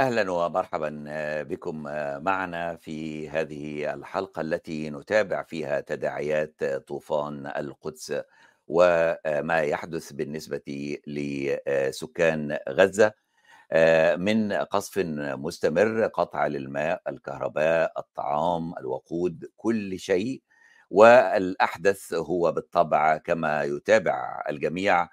أهلا ومرحبا بكم معنا في هذه الحلقة التي نتابع فيها تداعيات طوفان القدس وما يحدث بالنسبة لسكان غزة من قصف مستمر قطع للماء الكهرباء الطعام الوقود كل شيء والأحدث هو بالطبع كما يتابع الجميع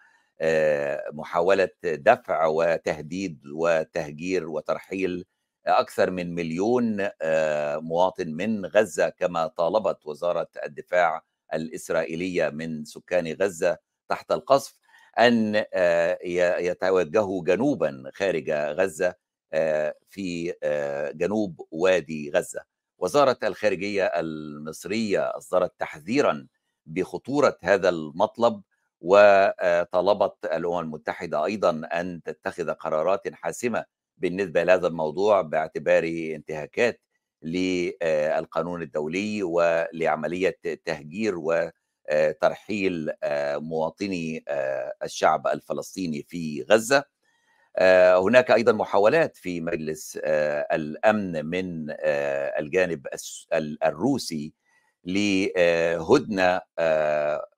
محاولة دفع وتهديد وتهجير وترحيل أكثر من مليون مواطن من غزة كما طالبت وزارة الدفاع الإسرائيلية من سكان غزة تحت القصف أن يتوجهوا جنوبا خارج غزة في جنوب وادي غزة. وزارة الخارجية المصرية أصدرت تحذيرا بخطورة هذا المطلب وطلبت الأمم المتحدة أيضا أن تتخذ قرارات حاسمة بالنسبة لهذا الموضوع باعتباره انتهاكات للقانون الدولي ولعملية تهجير وترحيل مواطني الشعب الفلسطيني في غزة. هناك أيضا محاولات في مجلس الأمن من الجانب الروسي لهدنة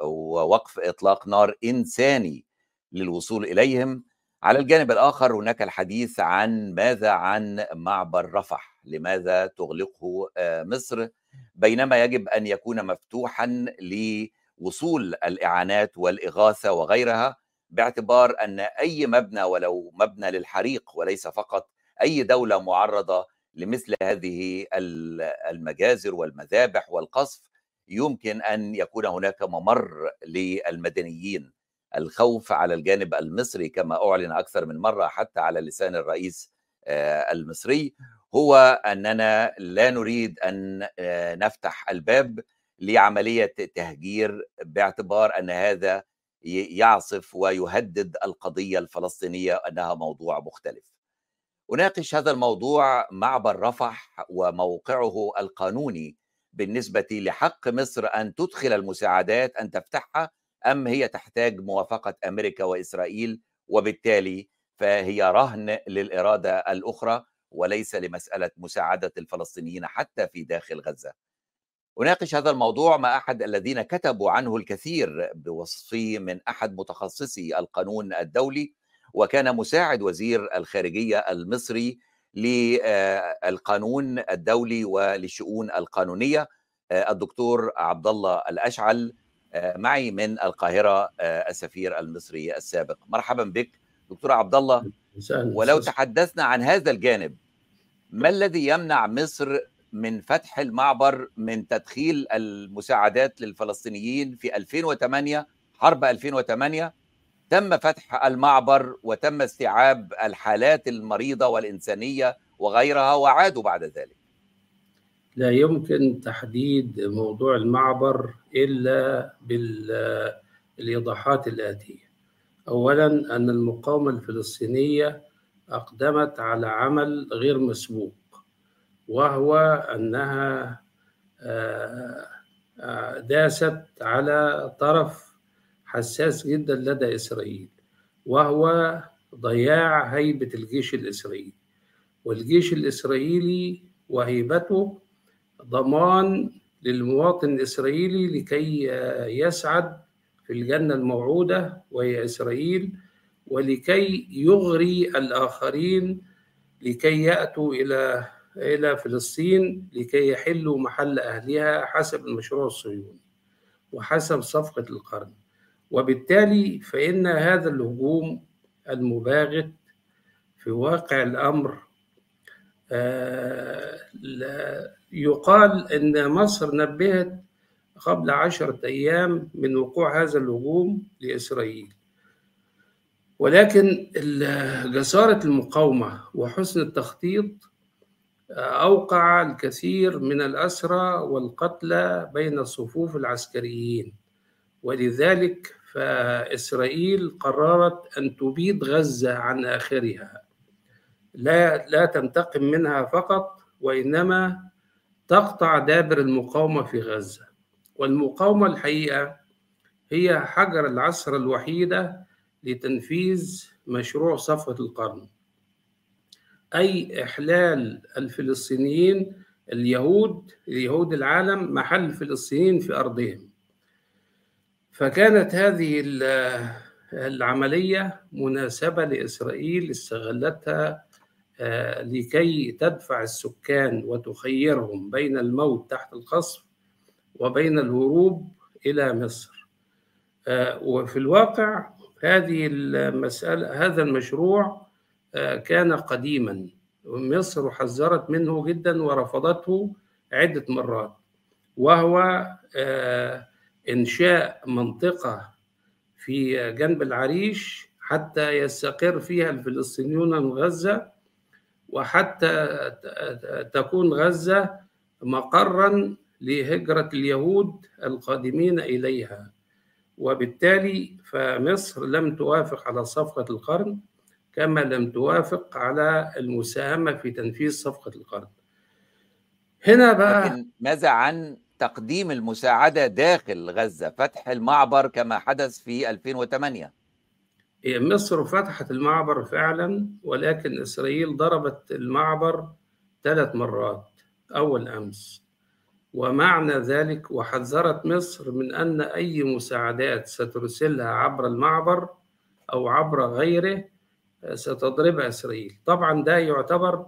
ووقف إطلاق نار إنساني للوصول إليهم. على الجانب الآخر هناك الحديث عن ماذا عن معبر رفح؟ لماذا تغلقه مصر؟ بينما يجب أن يكون مفتوحا لوصول الإعانات والإغاثة وغيرها باعتبار أن أي مبنى ولو مبنى للحريق وليس فقط أي دولة معرضة لمثل هذه المجازر والمذابح والقصف يمكن أن يكون هناك ممر للمدنيين الخوف على الجانب المصري كما أعلن أكثر من مرة حتى على لسان الرئيس المصري هو أننا لا نريد أن نفتح الباب لعملية تهجير باعتبار أن هذا يعصف ويهدد القضية الفلسطينية أنها موضوع مختلف. أناقش هذا الموضوع معبر رفح وموقعه القانوني بالنسبة لحق مصر أن تدخل المساعدات أن تفتحها أم هي تحتاج موافقة أمريكا وإسرائيل وبالتالي فهي رهن للإرادة الأخرى وليس لمسألة مساعدة الفلسطينيين حتى في داخل غزة. أناقش هذا الموضوع مع أحد الذين كتبوا عنه الكثير بوصفه من أحد متخصصي القانون الدولي وكان مساعد وزير الخارجية المصري للقانون الدولي وللشؤون القانونية الدكتور عبد الله الاشعل معي من القاهرة السفير المصري السابق. مرحبا بك دكتور عبد الله ولو تحدثنا عن هذا الجانب ما الذي يمنع مصر من فتح المعبر من تدخيل المساعدات للفلسطينيين في 2008 حرب 2008 تم فتح المعبر وتم استيعاب الحالات المريضة والإنسانية وغيرها وعادوا بعد ذلك. لا يمكن تحديد موضوع المعبر إلا بالإيضاحات الآتية. اولا أن المقاومة الفلسطينية أقدمت على عمل غير مسبوق وهو أنها داست على طرف حساس جدا لدى إسرائيل وهو ضياع هيبة الجيش الإسرائيلي. والجيش الإسرائيلي وهيبته ضمان للمواطن الإسرائيلي لكي يسعد في الجنة الموعودة وهي إسرائيل ولكي يغري الآخرين لكي يأتوا إلى إلى فلسطين لكي يحلوا محل أهلها حسب المشروع الصهيوني وحسب صفقة القرن. وبالتالي فإن هذا الهجوم المباغت في واقع الأمر يقال أن مصر نبهت قبل عشرة أيام من وقوع هذا الهجوم لإسرائيل. ولكن جسارة المقاومة وحسن التخطيط أوقع الكثير من الأسرى والقتلى بين الصفوف العسكريين. ولذلك فإسرائيل قررت أن تبيد غزة عن آخرها. لا لا تنتقم منها فقط وإنما تقطع دابر المقاومة في غزة. والمقاومة الحقيقة هي حجر العصر الوحيدة لتنفيذ مشروع صفقة القرن. أي إحلال الفلسطينيين اليهود يهود العالم محل الفلسطينيين في أرضهم. فكانت هذه العملية مناسبة لإسرائيل استغلتها لكي تدفع السكان وتخيرهم بين الموت تحت القصف وبين الهروب إلى مصر. وفي الواقع هذه المسألة هذا المشروع كان قديما. مصر حذرت منه جدا ورفضته عدة مرات وهو إنشاء منطقة في جنب العريش حتى يستقر فيها الفلسطينيون من غزة وحتى تكون غزة مقرا لهجرة اليهود القادمين إليها. وبالتالي فمصر لم توافق على صفقة القرن كما لم توافق على المساهمة في تنفيذ صفقة القرن. هنا بقى ماذا عن تقديم المساعدة داخل غزة فتح المعبر كما حدث في 2008 مصر فتحت المعبر فعلا ولكن إسرائيل ضربت المعبر ثلاث مرات أول أمس. ومعنى ذلك وحذرت مصر من أن أي مساعدات سترسلها عبر المعبر أو عبر غيره ستضربها إسرائيل. طبعا ده يعتبر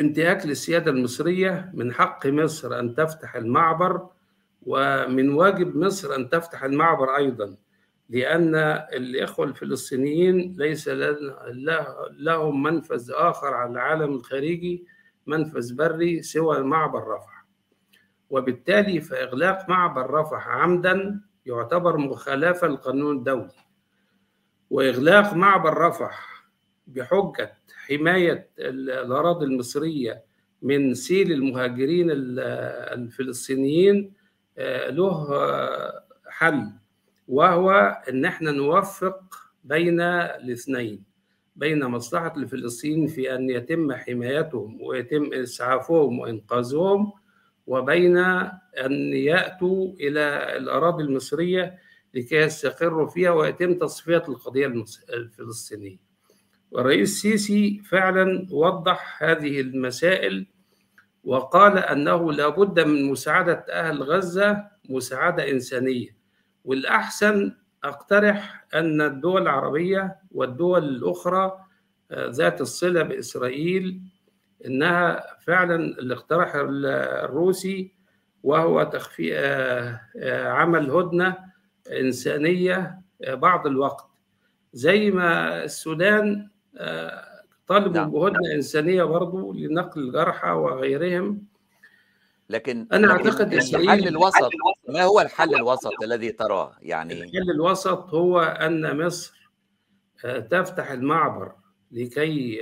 انتهاك للسيادة المصرية من حق مصر أن تفتح المعبر ومن واجب مصر أن تفتح المعبر أيضا لأن الإخوة الفلسطينيين ليس لهم منفذ آخر على العالم الخارجي منفذ بري سوى معبر رفح وبالتالي فإغلاق معبر رفح عمدا يعتبر مخالفة للقانون الدولي وإغلاق معبر رفح بحجة حماية الأراضي المصرية من سيل المهاجرين الفلسطينيين له حل وهو إن إحنا نوفق بين الاثنين بين مصلحة الفلسطينيين في أن يتم حمايتهم ويتم إسعافهم وإنقاذهم وبين أن يأتوا إلى الأراضي المصرية لكي يستقروا فيها ويتم تصفية القضية الفلسطينية. والرئيس السيسي فعلا وضح هذه المسائل وقال أنه لابد من مساعدة أهل غزة مساعدة إنسانية. والأحسن أقترح أن الدول العربية والدول الأخرى ذات الصلة بإسرائيل إنها فعلا الاقتراح الروسي وهو تخفي عمل هدنة إنسانية بعض الوقت. زي ما السودان طالبوا نعم. بهدنة إنسانية برضو لنقل الجرحى وغيرهم. لكن أنا لكن أعتقد إسرائيل الحل الوسط ما هو الحل الوسط الذي تراه؟ يعني الحل الوسط هو أن مصر تفتح المعبر لكي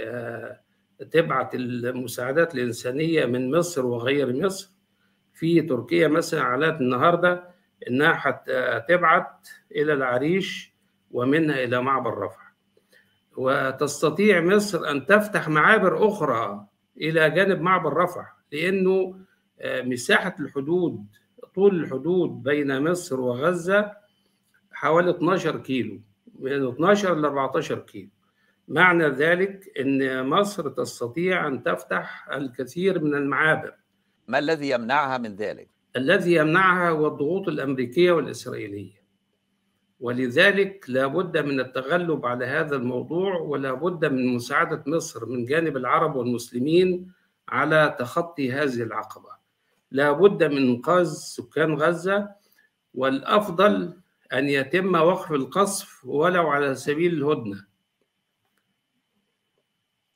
تبعت المساعدات الإنسانية من مصر وغير مصر. في تركيا مثلا أعلنت النهاردة إنها هتبعت إلى العريش ومنها إلى معبر رفح. وتستطيع مصر أن تفتح معابر أخرى إلى جانب معبر رفح لأنه مساحة الحدود طول الحدود بين مصر وغزة حوالي 12 كيلو من 12 ل 14 كيلو. معنى ذلك أن مصر تستطيع أن تفتح الكثير من المعابر. ما الذي يمنعها من ذلك؟ الذي يمنعها هو الضغوط الأمريكية والإسرائيلية. ولذلك لابد من التغلب على هذا الموضوع ولا بد من مساعدة مصر من جانب العرب والمسلمين على تخطي هذه العقبة. لا بد من إنقاذ سكان غزة والأفضل أن يتم وقف القصف ولو على سبيل الهدنة.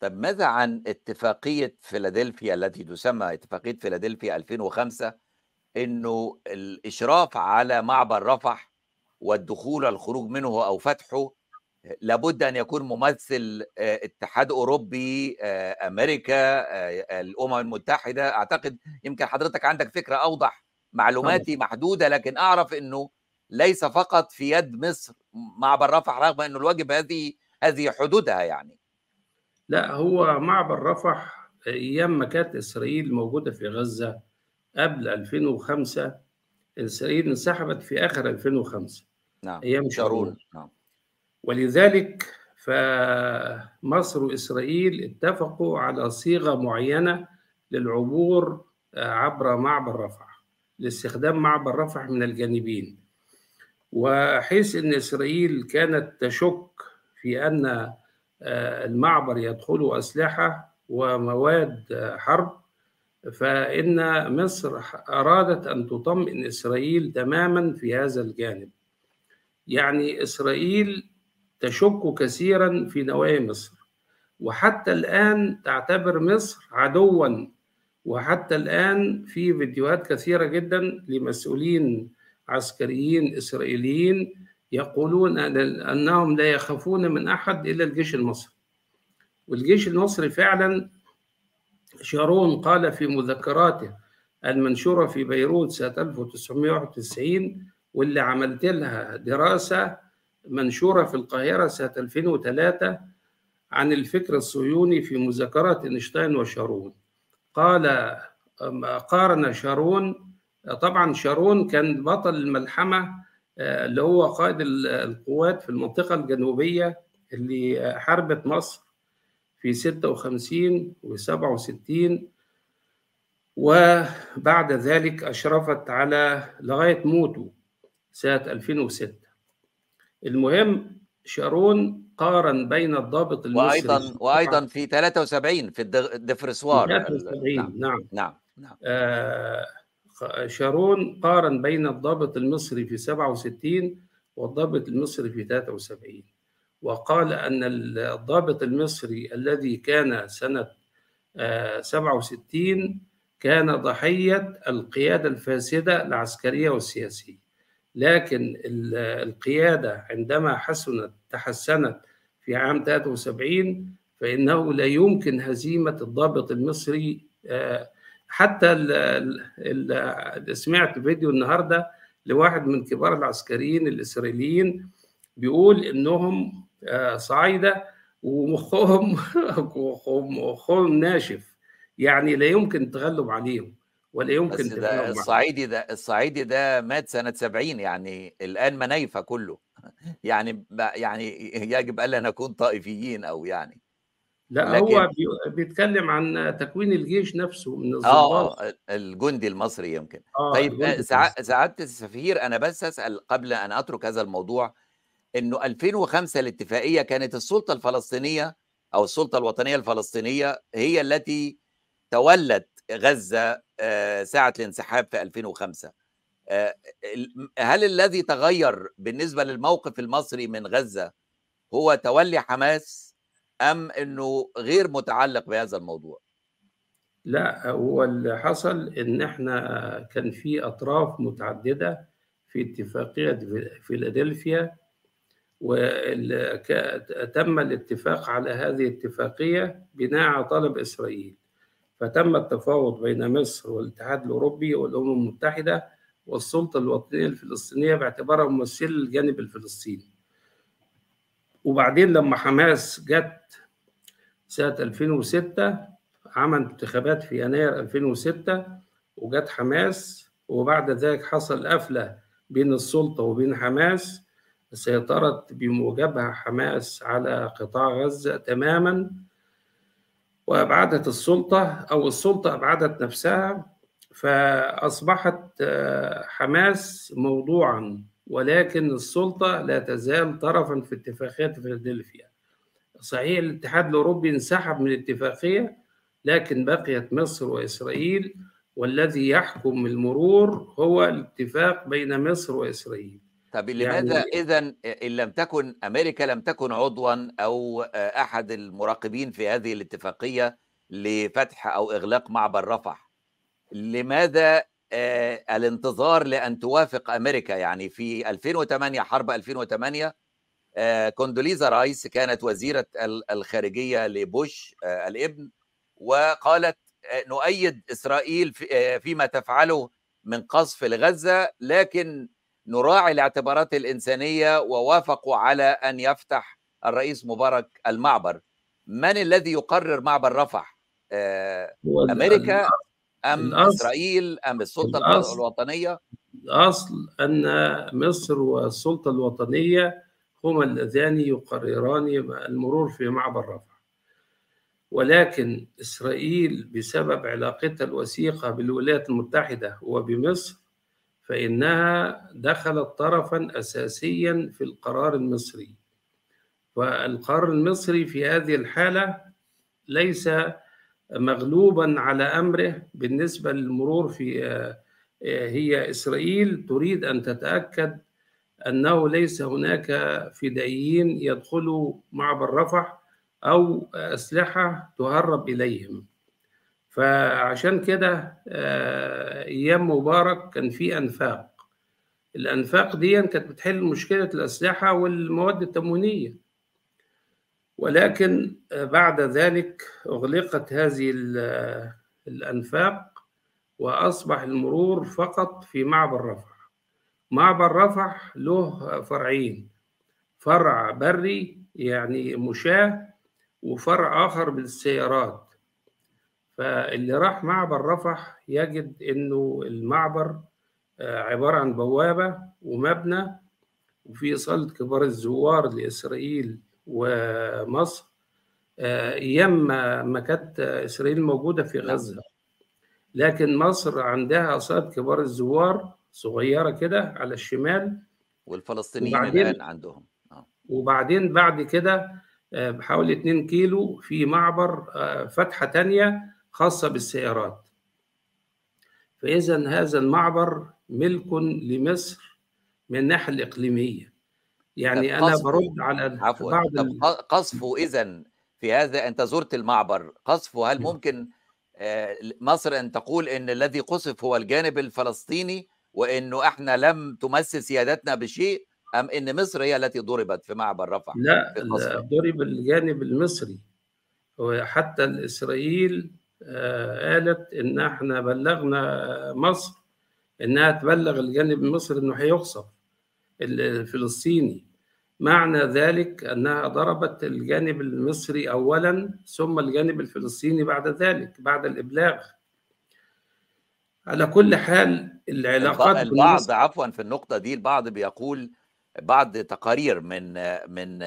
طب ماذا عن اتفاقية فيلادلفيا التي تسمى اتفاقية فيلادلفيا 2005 إنه الإشراف على معبر رفح والدخول والخروج منه أو فتحه لابد أن يكون ممثل اتحاد أوروبي أمريكا الأمم المتحدة. أعتقد يمكن حضرتك عندك فكرة أوضح معلوماتي محدودة لكن أعرف إنه ليس فقط في يد مصر معبر رفح رغم إنه الواجب هذه هذه حدودها يعني. لا هو معبر رفح أيام ما كانت إسرائيل موجودة في غزة قبل 2005 إسرائيل انسحبت في آخر 2005 نعم أيام شارون نعم. ولذلك فمصر وإسرائيل اتفقوا على صيغة معينة للعبور عبر معبر رفح لاستخدام معبر رفح من الجانبين. وحيث أن إسرائيل كانت تشك في أن المعبر يدخله أسلحة ومواد حرب فإن مصر أرادت أن تطمئن إسرائيل تماما في هذا الجانب. يعني إسرائيل تشك كثيرا في نوايا مصر وحتى الآن تعتبر مصر عدوا وحتى الآن في فيديوهات كثيرة جدا لمسؤولين عسكريين إسرائيليين يقولون أنهم لا يخافون من أحد إلا الجيش المصري. والجيش المصري فعلا شارون قال في مذكراته المنشورة في بيروت سنة 1991 واللي عملت لها دراسة منشورة في القاهرة سنة 2003 عن الفكر الصهيوني في مذكرات إينشتاين وشارون. قال قارن شارون طبعا شارون كان بطل الملحمة اللي هو قائد القوات في المنطقة الجنوبية اللي حاربت مصر في 56 و 67 وبعد ذلك أشرفت على لغاية موته. سنة 2006 المهم شارون قارن بين الضابط المصري وأيضا وأيضا في 73 في الدفرسوار. 73 نعم. نعم. نعم, نعم. آه شارون قارن بين الضابط المصري في 67 والضابط المصري في 73 وقال أن الضابط المصري الذي كان سنة 67 كان ضحية القيادة الفاسدة العسكرية والسياسية. لكن القيادة عندما حسنت تحسنت في عام 73 فإنه لا يمكن هزيمة الضابط المصري حتى ال ال سمعت فيديو النهارده لواحد من كبار العسكريين الإسرائيليين بيقول إنهم صعايدة ومخهم مخهم ناشف. يعني لا يمكن التغلب عليهم. ولا يمكن بس ده الصعيدي ده الصعيدي ده مات سنة 70 يعني الآن منيفة كله. يعني يعني يجب ألا نكون طائفيين أو يعني. لا لكن... هو بيتكلم عن تكوين الجيش نفسه من الضباط آه الجندي المصري يمكن. آه طيب سعادة السفير أنا بس أسأل قبل أن أترك هذا الموضوع إنه 2005 الاتفاقية كانت السلطة الفلسطينية أو السلطة الوطنية الفلسطينية هي التي تولت غزة ساعة الانسحاب في 2005 هل الذي تغير بالنسبة للموقف المصري من غزة هو تولي حماس أم إنه غير متعلق بهذا الموضوع؟ لا هو اللي حصل إن إحنا كان في أطراف متعددة في اتفاقية فيلادلفيا وتم الاتفاق على هذه الاتفاقية بناء على طلب إسرائيل. فتم التفاوض بين مصر والاتحاد الأوروبي والأمم المتحدة والسلطة الوطنية الفلسطينية باعتبارها ممثل الجانب الفلسطيني. وبعدين لما حماس جت سنة 2006 عمل انتخابات في يناير 2006 وجت حماس وبعد ذلك حصل قفلة بين السلطة وبين حماس سيطرت بموجبها حماس على قطاع غزة تماما. وأبعدت السلطة أو السلطة أبعدت نفسها فأصبحت حماس موضوعا ولكن السلطة لا تزال طرفا في اتفاقية فيلادلفيا. صحيح الاتحاد الأوروبي انسحب من الاتفاقية لكن بقيت مصر وإسرائيل والذي يحكم المرور هو الاتفاق بين مصر وإسرائيل. طب لماذا يعني اذا إن لم تكن أمريكا لم تكن عضوا أو أحد المراقبين في هذه الاتفاقية لفتح أو إغلاق معبر رفح؟ لماذا الانتظار لأن توافق أمريكا؟ يعني في 2008 حرب 2008 كوندوليزا رايس كانت وزيرة الخارجية لبوش الابن وقالت نؤيد إسرائيل فيما تفعله من قصف لغزة لكن نراعي الاعتبارات الإنسانية ووافقوا على أن يفتح الرئيس مبارك المعبر. من الذي يقرر معبر رفح؟ أمريكا أم الأصل إسرائيل أم السلطة الأصل الوطنية؟ الأصل أن مصر والسلطة الوطنية هما اللذان يقرران المرور في معبر رفح. ولكن إسرائيل بسبب علاقتها الوثيقة بالولايات المتحدة وبمصر فإنها دخلت طرفا أساسيا في القرار المصري. والقرار المصري في هذه الحالة ليس مغلوبا على أمره بالنسبة للمرور في هي إسرائيل. تريد أن تتأكد أنه ليس هناك فدائيين يدخلوا معبر رفح أو أسلحة تهرب إليهم. فعشان كده أيام مبارك كان في أنفاق. الأنفاق دي كانت بتحل مشكلة الأسلحة والمواد التموينية. ولكن بعد ذلك أغلقت هذه الأنفاق وأصبح المرور فقط في معبر رفح. معبر رفح له فرعين فرع بري يعني مشاة وفرع آخر بالسيارات. فاللي راح معبر رفح يجد إنه المعبر عبارة عن بوابة ومبنى وفي صالة كبار الزوار لإسرائيل ومصر أيام ما كانت إسرائيل موجودة في غزة. لكن مصر عندها صالة كبار الزوار صغيرة كده على الشمال والفلسطينيين الآن عندهم. وبعدين بعد كده بحوالي 2 كيلو في معبر فتحة تانية خاصة بالسيارات. فإذا هذا المعبر ملك لمصر من الناحية الإقليمية. يعني أنا برد على عفوا. بعض قصفه إذا في هذا أنت زرت المعبر. قصفه هل ممكن مصر أن تقول أن الذي قصف هو الجانب الفلسطيني وأنه إحنا لم تمس سيادتنا بشيء أم أن مصر هي التي ضربت في معبر رفح لا, لا ضرب الجانب المصري. وحتى الإسرائيل قالت إن إحنا بلغنا مصر إنها تبلغ الجانب المصري إنه هيقصف الفلسطيني. معنى ذلك إنها ضربت الجانب المصري اولا ثم الجانب الفلسطيني بعد ذلك بعد الإبلاغ. على كل حال العلاقات البعض عفوا في النقطة دي البعض بيقول بعض تقارير من من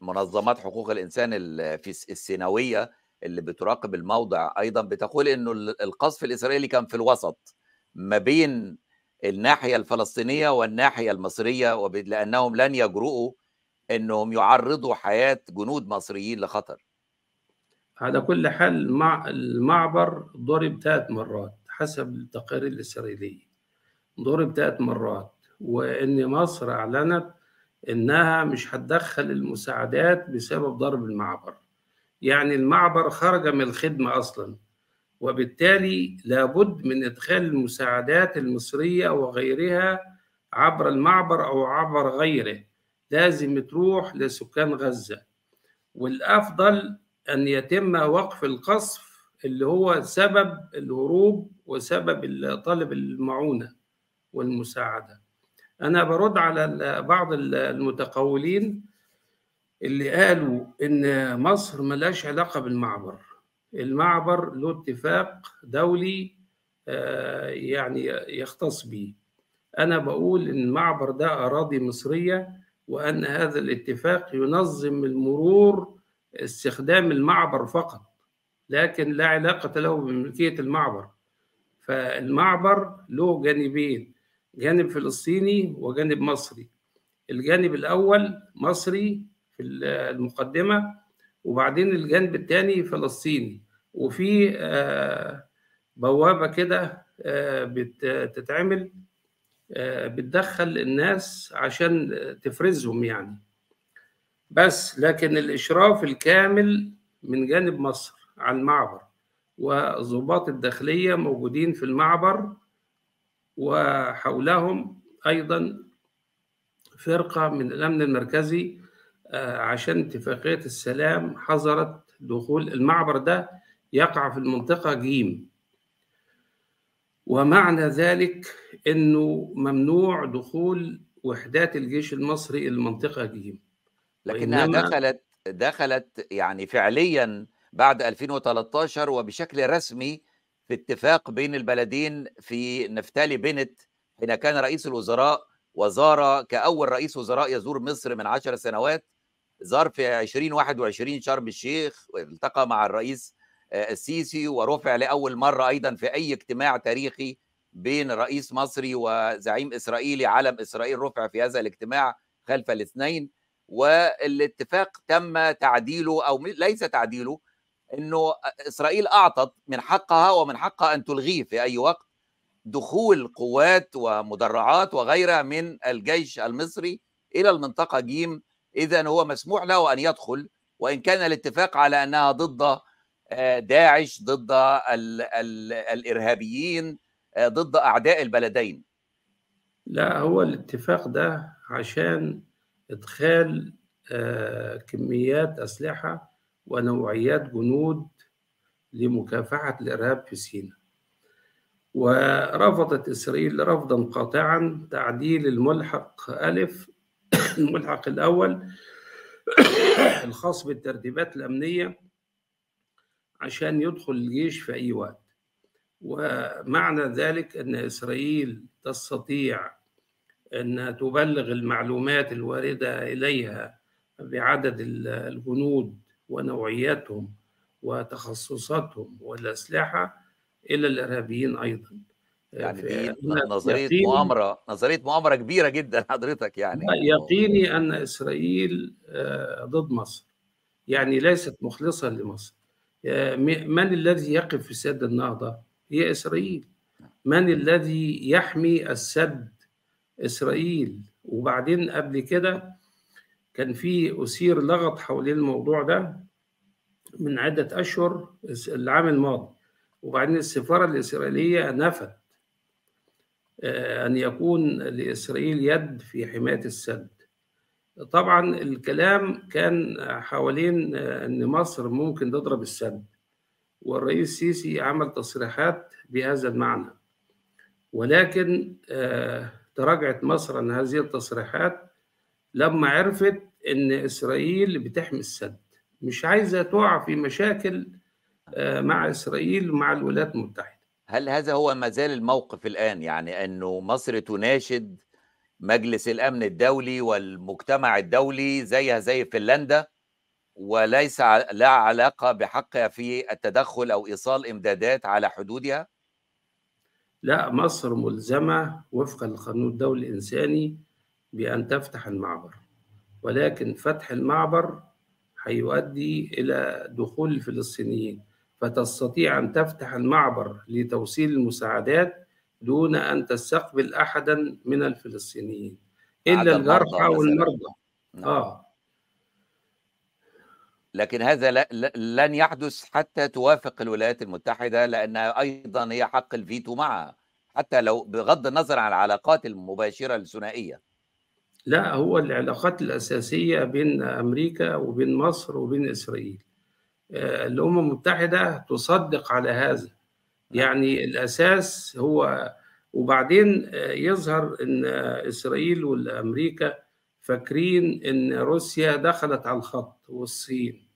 منظمات حقوق الإنسان في السيناويه اللي بتراقب الموضع أيضا بتقول إنه القصف الإسرائيلي كان في الوسط ما بين الناحية الفلسطينية والناحية المصرية لأنهم لن يجرؤوا إنهم يعرضوا حياة جنود مصريين لخطر. على كل حال مع المعبر ضرب ثلاث مرات حسب التقارير الإسرائيلية. ضرب ثلاث مرات وإن مصر أعلنت إنها مش هتدخل المساعدات بسبب ضرب المعبر. يعني المعبر خرج من الخدمة أصلا وبالتالي لابد من إدخال المساعدات المصرية وغيرها عبر المعبر أو عبر غيره. لازم تروح لسكان غزة. والأفضل أن يتم وقف القصف اللي هو سبب الهروب وسبب طلب المعونة والمساعدة. أنا برد على بعض المتقولين اللي قالوا إن مصر ملهاش علاقة بالمعبر. المعبر له اتفاق دولي يعني يختص به أنا بقول إن المعبر ده أراضي مصرية وأن هذا الاتفاق ينظم المرور استخدام المعبر فقط لكن لا علاقة له بملكية المعبر. فالمعبر له جانبين جانب فلسطيني وجانب مصري. الجانب الأول مصري في المقدمة وبعدين الجانب الثاني فلسطيني. وفي بوابة كده بتتعمل بتدخل الناس عشان تفرزهم يعني. بس لكن الإشراف الكامل من جانب مصر على المعبر وضباط الداخلية موجودين في المعبر وحولهم أيضا فرقة من الأمن المركزي عشان اتفاقية السلام حظرت دخول المعبر ده يقع في المنطقة جيم. ومعنى ذلك أنه ممنوع دخول وحدات الجيش المصري المنطقة جيم. لكنها دخلت دخلت يعني فعليا بعد 2013 وبشكل رسمي في اتفاق بين البلدين في نفتالي بنت حين كان رئيس الوزراء وزار كأول رئيس وزراء يزور مصر من عشر سنوات في 2021 شرم الشيخ والتقى مع الرئيس السيسي ورفع لأول مرة أيضا في أي اجتماع تاريخي بين رئيس مصري وزعيم إسرائيلي علم إسرائيل رفع في هذا الاجتماع خلف الاثنين. والاتفاق تم تعديله أو ليس تعديله أنه إسرائيل أعطت من حقها ومن حقها أن تلغيه في أي وقت دخول قوات ومدرعات وغيرها من الجيش المصري إلى المنطقة جيم إذا هو مسموح له أن يدخل وإن كان الاتفاق على أنها ضد داعش ضد ال ال الإرهابيين ضد أعداء البلدين. لا هو الاتفاق ده عشان إدخال كميات أسلحة ونوعيات جنود لمكافحة الإرهاب في سيناء ورفضت إسرائيل رفضا قاطعا تعديل الملحق ألف الملحق الأول الخاص بالترتيبات الأمنية عشان يدخل الجيش في أي وقت. ومعنى ذلك أن إسرائيل تستطيع أن تبلغ المعلومات الواردة إليها بعدد الجنود ونوعياتهم وتخصصاتهم والأسلحة إلى الإرهابيين أيضا. يعني دي نظرية مؤامرة نظرية مؤامرة كبيرة جدا حضرتك يعني. يقيني أن إسرائيل ضد مصر. يعني ليست مخلصة لمصر. من الذي يقف في سد النهضة؟ هي إسرائيل. من الذي يحمي السد؟ إسرائيل. وبعدين قبل كده كان في أثير لغط حوالين الموضوع ده من عدة أشهر العام الماضي. وبعدين السفارة الإسرائيلية نفت. أن يكون لإسرائيل يد في حماية السد. طبعا الكلام كان حوالين أن مصر ممكن تضرب السد والرئيس السيسي عمل تصريحات بهذا المعنى. ولكن تراجعت مصر عن هذه التصريحات لما عرفت إن إسرائيل بتحمي السد. مش عايزة تقع في مشاكل مع إسرائيل ومع الولايات المتحدة. هل هذا هو ما زال الموقف الآن يعني أنه مصر تناشد مجلس الأمن الدولي والمجتمع الدولي زيها زي فنلندا وليس لا علاقة بحقها في التدخل أو إيصال إمدادات على حدودها؟ لا مصر ملزمة وفقا للقانون الدولي الإنساني بأن تفتح المعبر ولكن فتح المعبر هيؤدي إلى دخول الفلسطينيين فتستطيع أن تفتح المعبر لتوصيل المساعدات دون أن تستقبل أحدا من الفلسطينيين إلا الجرحى والمرضى آه. لكن هذا لن يحدث حتى توافق الولايات المتحدة لانها أيضا هي حق الفيتو معها حتى لو بغض النظر عن العلاقات المباشرة الثنائية. لا هو العلاقات الأساسية بين أمريكا وبين مصر وبين إسرائيل. الأمم المتحدة تصدق على هذا. يعني الأساس هو وبعدين يظهر إن إسرائيل والأمريكا فاكرين إن روسيا دخلت على الخط والصين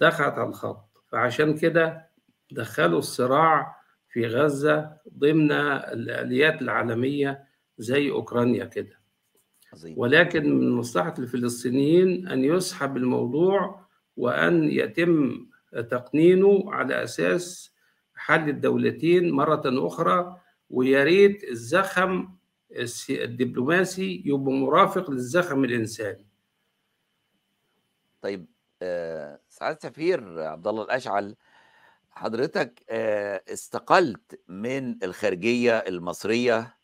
دخلت على الخط. فعشان كده دخلوا الصراع في غزة ضمن الأليات العالمية زي أوكرانيا كده. ولكن من مصلحة الفلسطينيين أن يسحب الموضوع وأن يتم تقنينه على أساس حل الدولتين مرة أخرى ويا ريت الزخم الدبلوماسي يبقى مرافق للزخم الإنساني. طيب آه سعادة سفير عبد الله الأشعل حضرتك آه استقلت من الخارجية المصرية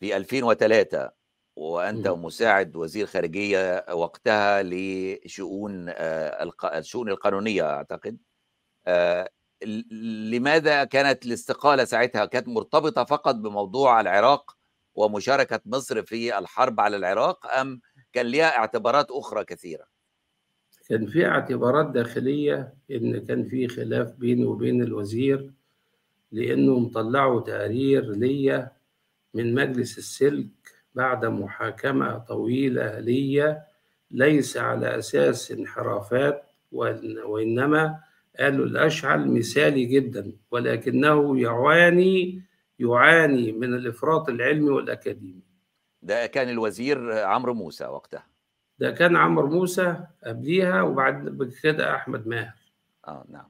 في 2003 وأنت م. مساعد وزير خارجية وقتها لشؤون آه الشؤون القانونية أعتقد آه لماذا كانت الاستقالة ساعتها كانت مرتبطة فقط بموضوع العراق ومشاركة مصر في الحرب على العراق أم كان لها اعتبارات أخرى كثيرة كان في اعتبارات داخلية إن كان في خلاف بيني وبين الوزير لأنه مطلعوا تقارير ليا من مجلس السلك بعد محاكمة طويلة ليا ليس على أساس انحرافات وإنما قالوا الأشعل مثالي جدا ولكنه يعاني يعاني من الإفراط العلمي والأكاديمي. ده كان الوزير عمرو موسى وقتها. ده كان عمرو موسى قبليها وبعد كده أحمد ماهر. آه نعم.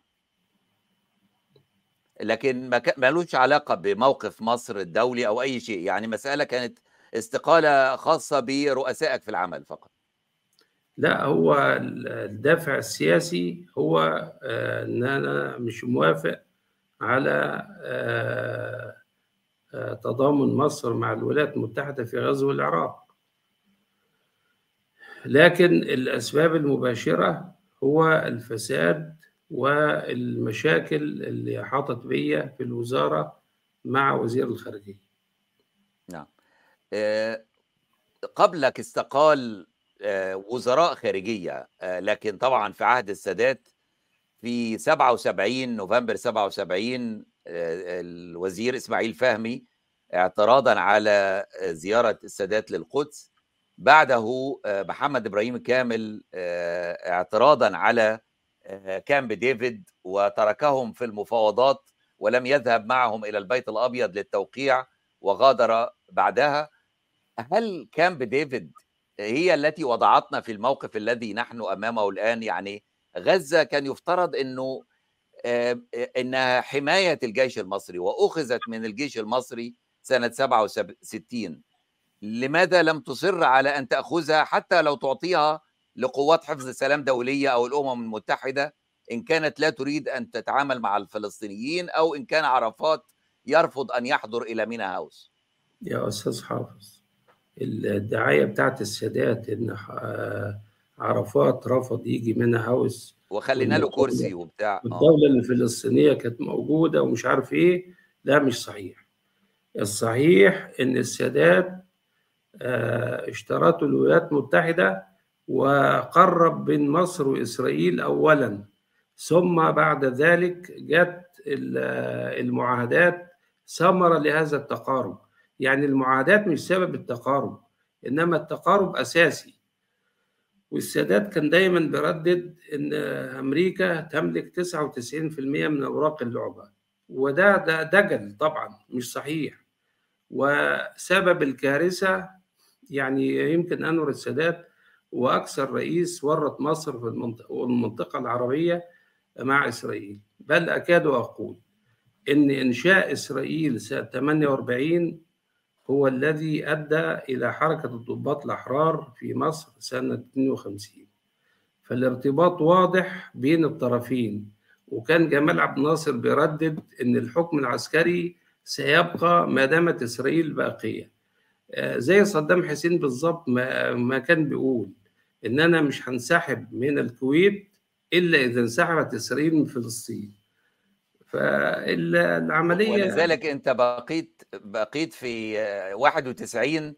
لكن ما ملوش علاقة بموقف مصر الدولي أو أي شيء. يعني مسألة كانت استقالة خاصة برؤسائك في العمل فقط؟ لا هو ال- الدافع السياسي هو آه، إن أنا مش موافق على آه، آه، تضامن مصر مع الولايات المتحدة في غزو العراق. لكن الأسباب المباشرة هو الفساد والمشاكل اللي حاطت بيا في الوزارة مع وزير الخارجية. نعم. قبلك استقال آه، وزراء خارجية آه، لكن طبعا في عهد السادات في 77 نوفمبر 77 آه، الوزير إسماعيل فهمي اعتراضا على آه، زيارة السادات للقدس. بعده آه، محمد إبراهيم كامل آه، اعتراضا على آه، كامب ديفيد وتركهم في المفاوضات ولم يذهب معهم إلى البيت الأبيض للتوقيع وغادر بعدها. هل كامب ديفيد هي التي وضعتنا في الموقف الذي نحن أمامه الآن؟ يعني غزة كان يفترض إنه آه، إنها حماية الجيش المصري وأخذت من الجيش المصري سنة 67 لماذا لم تصر على أن تأخذها حتى لو تعطيها لقوات حفظ السلام دولية أو الأمم المتحدة؟ إن كانت لا تريد أن تتعامل مع الفلسطينيين أو إن كان عرفات يرفض أن يحضر إلى مينا هاوس. يا أستاذ حافظ. الدعاية بتاعت السادات إن آه، عرفات رفض يجي منها هاوس وخلينا له كرسي وبتاع. آه. والدولة الفلسطينية كانت موجودة ومش عارف إيه. لا مش صحيح. الصحيح إن السادات آه، اشترته الولايات المتحدة وقرب بين مصر وإسرائيل أولا. ثم بعد ذلك جت ال- المعاهدات ثمرة لهذا التقارب. يعني المعاهدات مش سبب التقارب إنما التقارب أساسي. والسادات كان دايما بيردد إن أمريكا تملك 99% من أوراق اللعبة وده ده دجل طبعا مش صحيح. وسبب الكارثة يعني يمكن أنور السادات وأكثر رئيس ورط مصر في المنطقة والمنطقة العربية مع إسرائيل. بل أكاد أقول إن إنشاء إسرائيل سنة 48 هو الذي أدى إلى حركة الضباط الأحرار في مصر سنة 52 فالارتباط واضح بين الطرفين وكان جمال عبد الناصر بيردد إن الحكم العسكري سيبقى ما دامت إسرائيل باقية. آه، زي صدام حسين بالظبط ما, ما كان بيقول ان أنا مش هنسحب من الكويت إلا إذا انسحبت إسرائيل من فلسطين. فالعملية ولذلك انت بقيت بقيت في آه، 91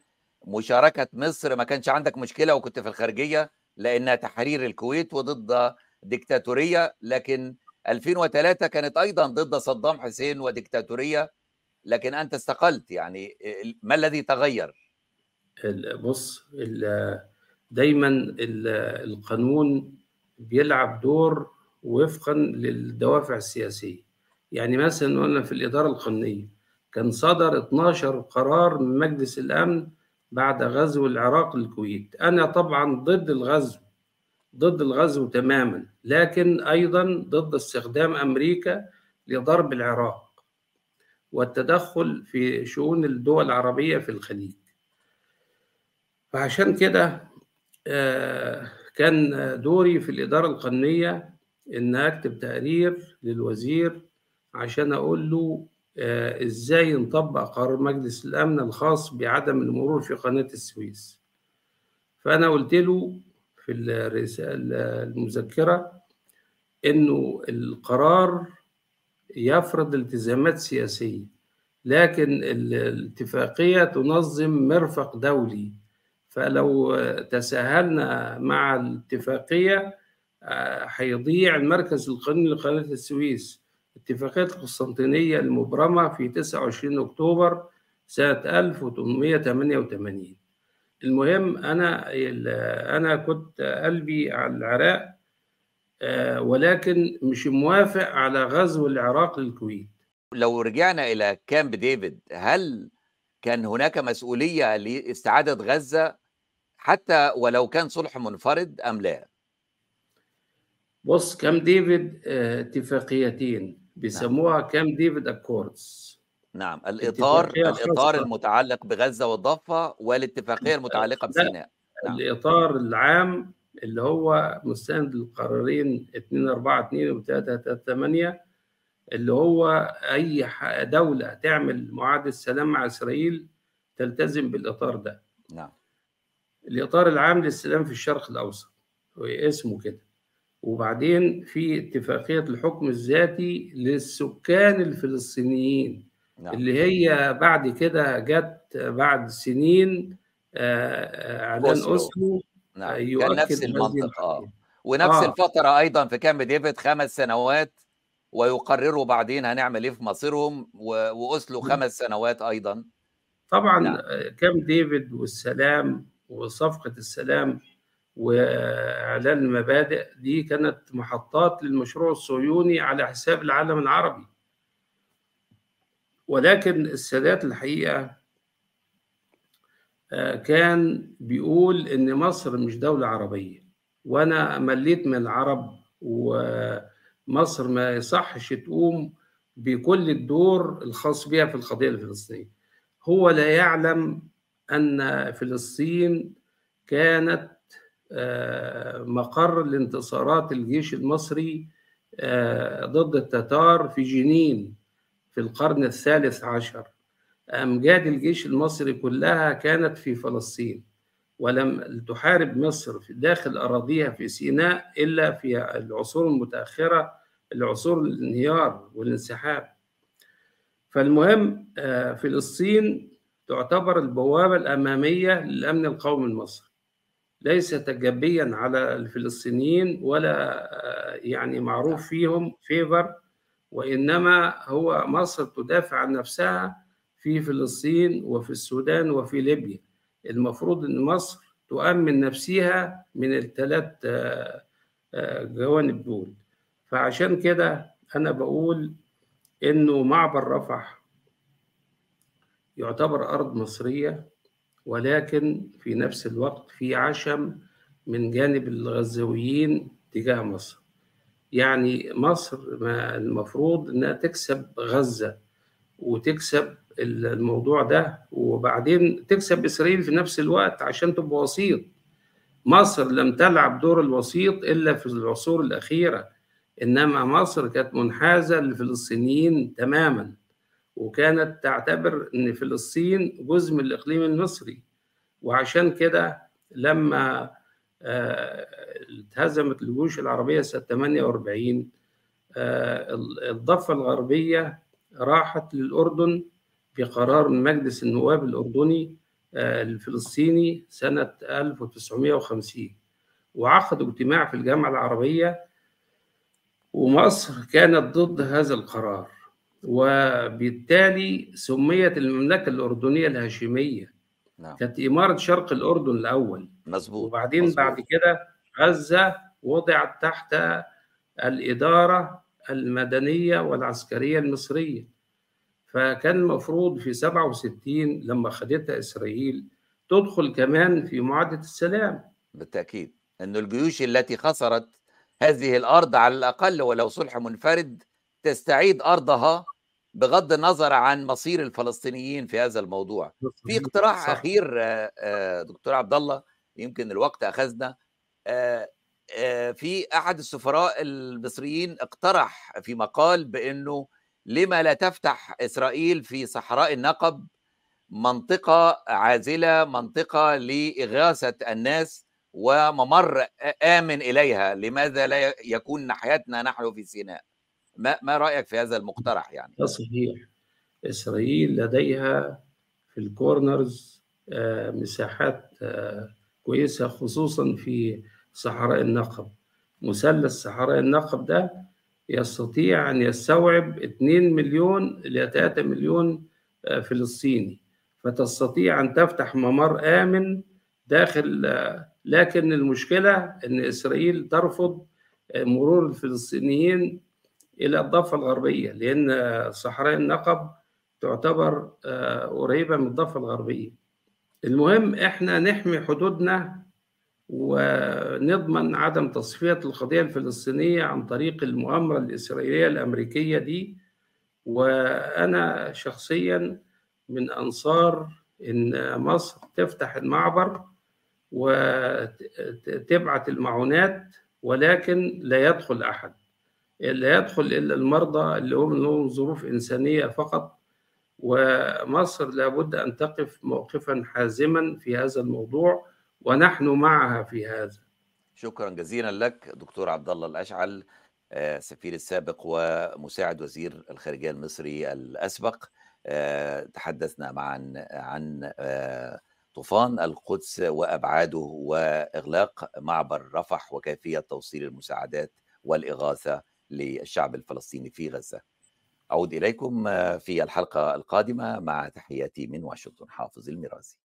مشاركة مصر ما كانش عندك مشكلة وكنت في الخارجية لأنها تحرير الكويت وضد ديكتاتورية لكن 2003 كانت أيضا ضد صدام حسين وديكتاتورية لكن أنت استقلت يعني ما الذي تغير؟ بص دايما ال- القانون بيلعب دور وفقا للدوافع السياسية يعني مثلا قلنا في الإدارة القانونية كان صدر 12 قرار من مجلس الأمن بعد غزو العراق للكويت. أنا طبعا ضد الغزو ضد الغزو تماما لكن أيضا ضد استخدام أمريكا لضرب العراق والتدخل في شؤون الدول العربية في الخليج. فعشان كده آه، كان دوري في الإدارة القانونية إن أكتب تقرير للوزير عشان أقول له آه، إزاي نطبق قرار مجلس الأمن الخاص بعدم المرور في قناة السويس. فأنا قلت له في الرسالة المذكرة إنه القرار يفرض التزامات سياسية لكن الاتفاقية تنظم مرفق دولي. فلو تساهلنا مع الاتفاقية آه، هيضيع المركز القانوني لقناة السويس. اتفاقية القسطنطينية المبرمة في 29 أكتوبر سنة 1888 المهم أنا أنا كنت قلبي على العراق آه، ولكن مش موافق على غزو العراق للكويت. لو رجعنا إلى كامب ديفيد هل كان هناك مسؤولية لاستعادة غزة حتى ولو كان صلح منفرد أم لا؟ بص كامب ديفيد آه، اتفاقيتين. بيسموها Camp David Accords نعم الاطار الإطار. المتعلق بغزة والضفة والاتفاقية المتعلقة. بسيناء نعم. الإطار العام اللي هو مستند للقرارين 242 و 338 اللي هو أي دولة تعمل معاهده سلام مع إسرائيل تلتزم بالإطار ده نعم الإطار العام للسلام في الشرق الأوسط هو اسمه كده وبعدين في اتفاقية الحكم الذاتي للسكان الفلسطينيين نعم اللي هي بعد كده جت بعد سنين آه، آه، إعلان. أوسلو نعم يؤكد كان نفس المنطق آه. ونفس آه. الفترة أيضا في كامب ديفيد خمس سنوات ويقرروا بعدين هنعمل إيه في مصيرهم و- وأوسلو نعم. خمس سنوات أيضا طبعا نعم. آه، كام ديفيد والسلام وصفقة السلام وإعلان المبادئ دي كانت محطات للمشروع الصهيوني على حساب العالم العربي. ولكن السادات الحقيقة آه، كان بيقول إن مصر مش دولة عربية. وأنا مليت من العرب ومصر ما يصحش تقوم بكل الدور الخاص بها في القضية الفلسطينية. هو لا يعلم أن فلسطين كانت مقر لانتصارات الجيش المصري آه، ضد التتار في جنين في القرن الثالث عشر. أمجاد الجيش المصري كلها كانت في فلسطين ولم تحارب مصر في داخل أراضيها في سيناء إلا في العصور المتأخرة العصور الانهيار والانسحاب. فالمهم آه، فلسطين تعتبر البوابة الأمامية للأمن القومي المصري. ليس تجبيا على الفلسطينيين ولا آه، يعني معروف فيهم فيفر وإنما هو مصر تدافع عن نفسها في فلسطين وفي السودان وفي ليبيا. المفروض إن مصر تؤمن نفسها من الثلاث آه، آه، جوانب دول. فعشان كده أنا بقول إنه معبر رفح يعتبر أرض مصرية ولكن في نفس الوقت في عشم من جانب الغزاويين تجاه مصر. يعني مصر ما المفروض إنها تكسب غزة وتكسب الموضوع ده وبعدين تكسب إسرائيل في نفس الوقت عشان تبقى وسيط. مصر لم تلعب دور الوسيط إلا في العصور الأخيرة إنما مصر كانت منحازة للفلسطينيين تماما. وكانت تعتبر إن فلسطين جزء من الإقليم المصري. وعشان كده لما آه، اتهزمت الجيوش العربية سنة 48 آه، الضفة الغربية راحت للأردن بقرار من مجلس النواب الأردني آه، الفلسطيني سنة 1950 وعقدوا اجتماع في الجامعة العربية ومصر كانت ضد هذا القرار. وبالتالي سميت المملكة الأردنية الهاشمية. نعم. كانت إمارة شرق الأردن الأول. مظبوط وبعدين مظبوط. بعد كده غزة وضعت تحت الإدارة المدنية والعسكرية المصرية. فكان المفروض في 67 لما خدتها إسرائيل تدخل كمان في معاهدة السلام. بالتأكيد. أن الجيوش التي خسرت هذه الأرض على الأقل ولو صلح منفرد تستعيد أرضها بغض النظر عن مصير الفلسطينيين في هذا الموضوع. في اقتراح صح. أخير آه، آه، دكتور عبد الله يمكن الوقت أخذنا آه، في أحد السفراء المصريين اقترح في مقال بأنه لما لا تفتح إسرائيل في صحراء النقب منطقة عازلة منطقة لإغاثة الناس وممر آمن إليها. لماذا لا يكون ناحيتنا نحن في سيناء؟ ما, ما رأيك في هذا المقترح يعني؟ ده صحيح. إسرائيل لديها في الكورنرز آه، مساحات آه، كويسة خصوصا في صحراء النقب. مثلث صحراء النقب ده يستطيع أن يستوعب 2 مليون إلى 3 مليون آه، فلسطيني. فتستطيع أن تفتح ممر آمن داخل لكن المشكلة أن إسرائيل ترفض مرور الفلسطينيين إلى الضفة الغربية لأن صحراء النقب تعتبر قريبة من الضفة الغربية. المهم إحنا نحمي حدودنا ونضمن عدم تصفية القضية الفلسطينية عن طريق المؤامرة الإسرائيلية الأمريكية دي. وأنا شخصيا من أنصار إن مصر تفتح المعبر وتبعت المعونات ولكن لا يدخل أحد. لا يدخل إلا المرضى اللي هم لهم ظروف إنسانية فقط. ومصر لابد أن تقف موقفا حازما في هذا الموضوع ونحن معها في هذا. شكرا جزيلا لك دكتور عبد الله الأشعل سفير السابق ومساعد وزير الخارجية المصري الأسبق. تحدثنا معا عن طوفان القدس وأبعاده وإغلاق معبر رفح وكيفية توصيل المساعدات والإغاثة للشعب الفلسطيني في غزة. أعود إليكم في الحلقة القادمة مع تحياتي من واشنطن حافظ الميرازي.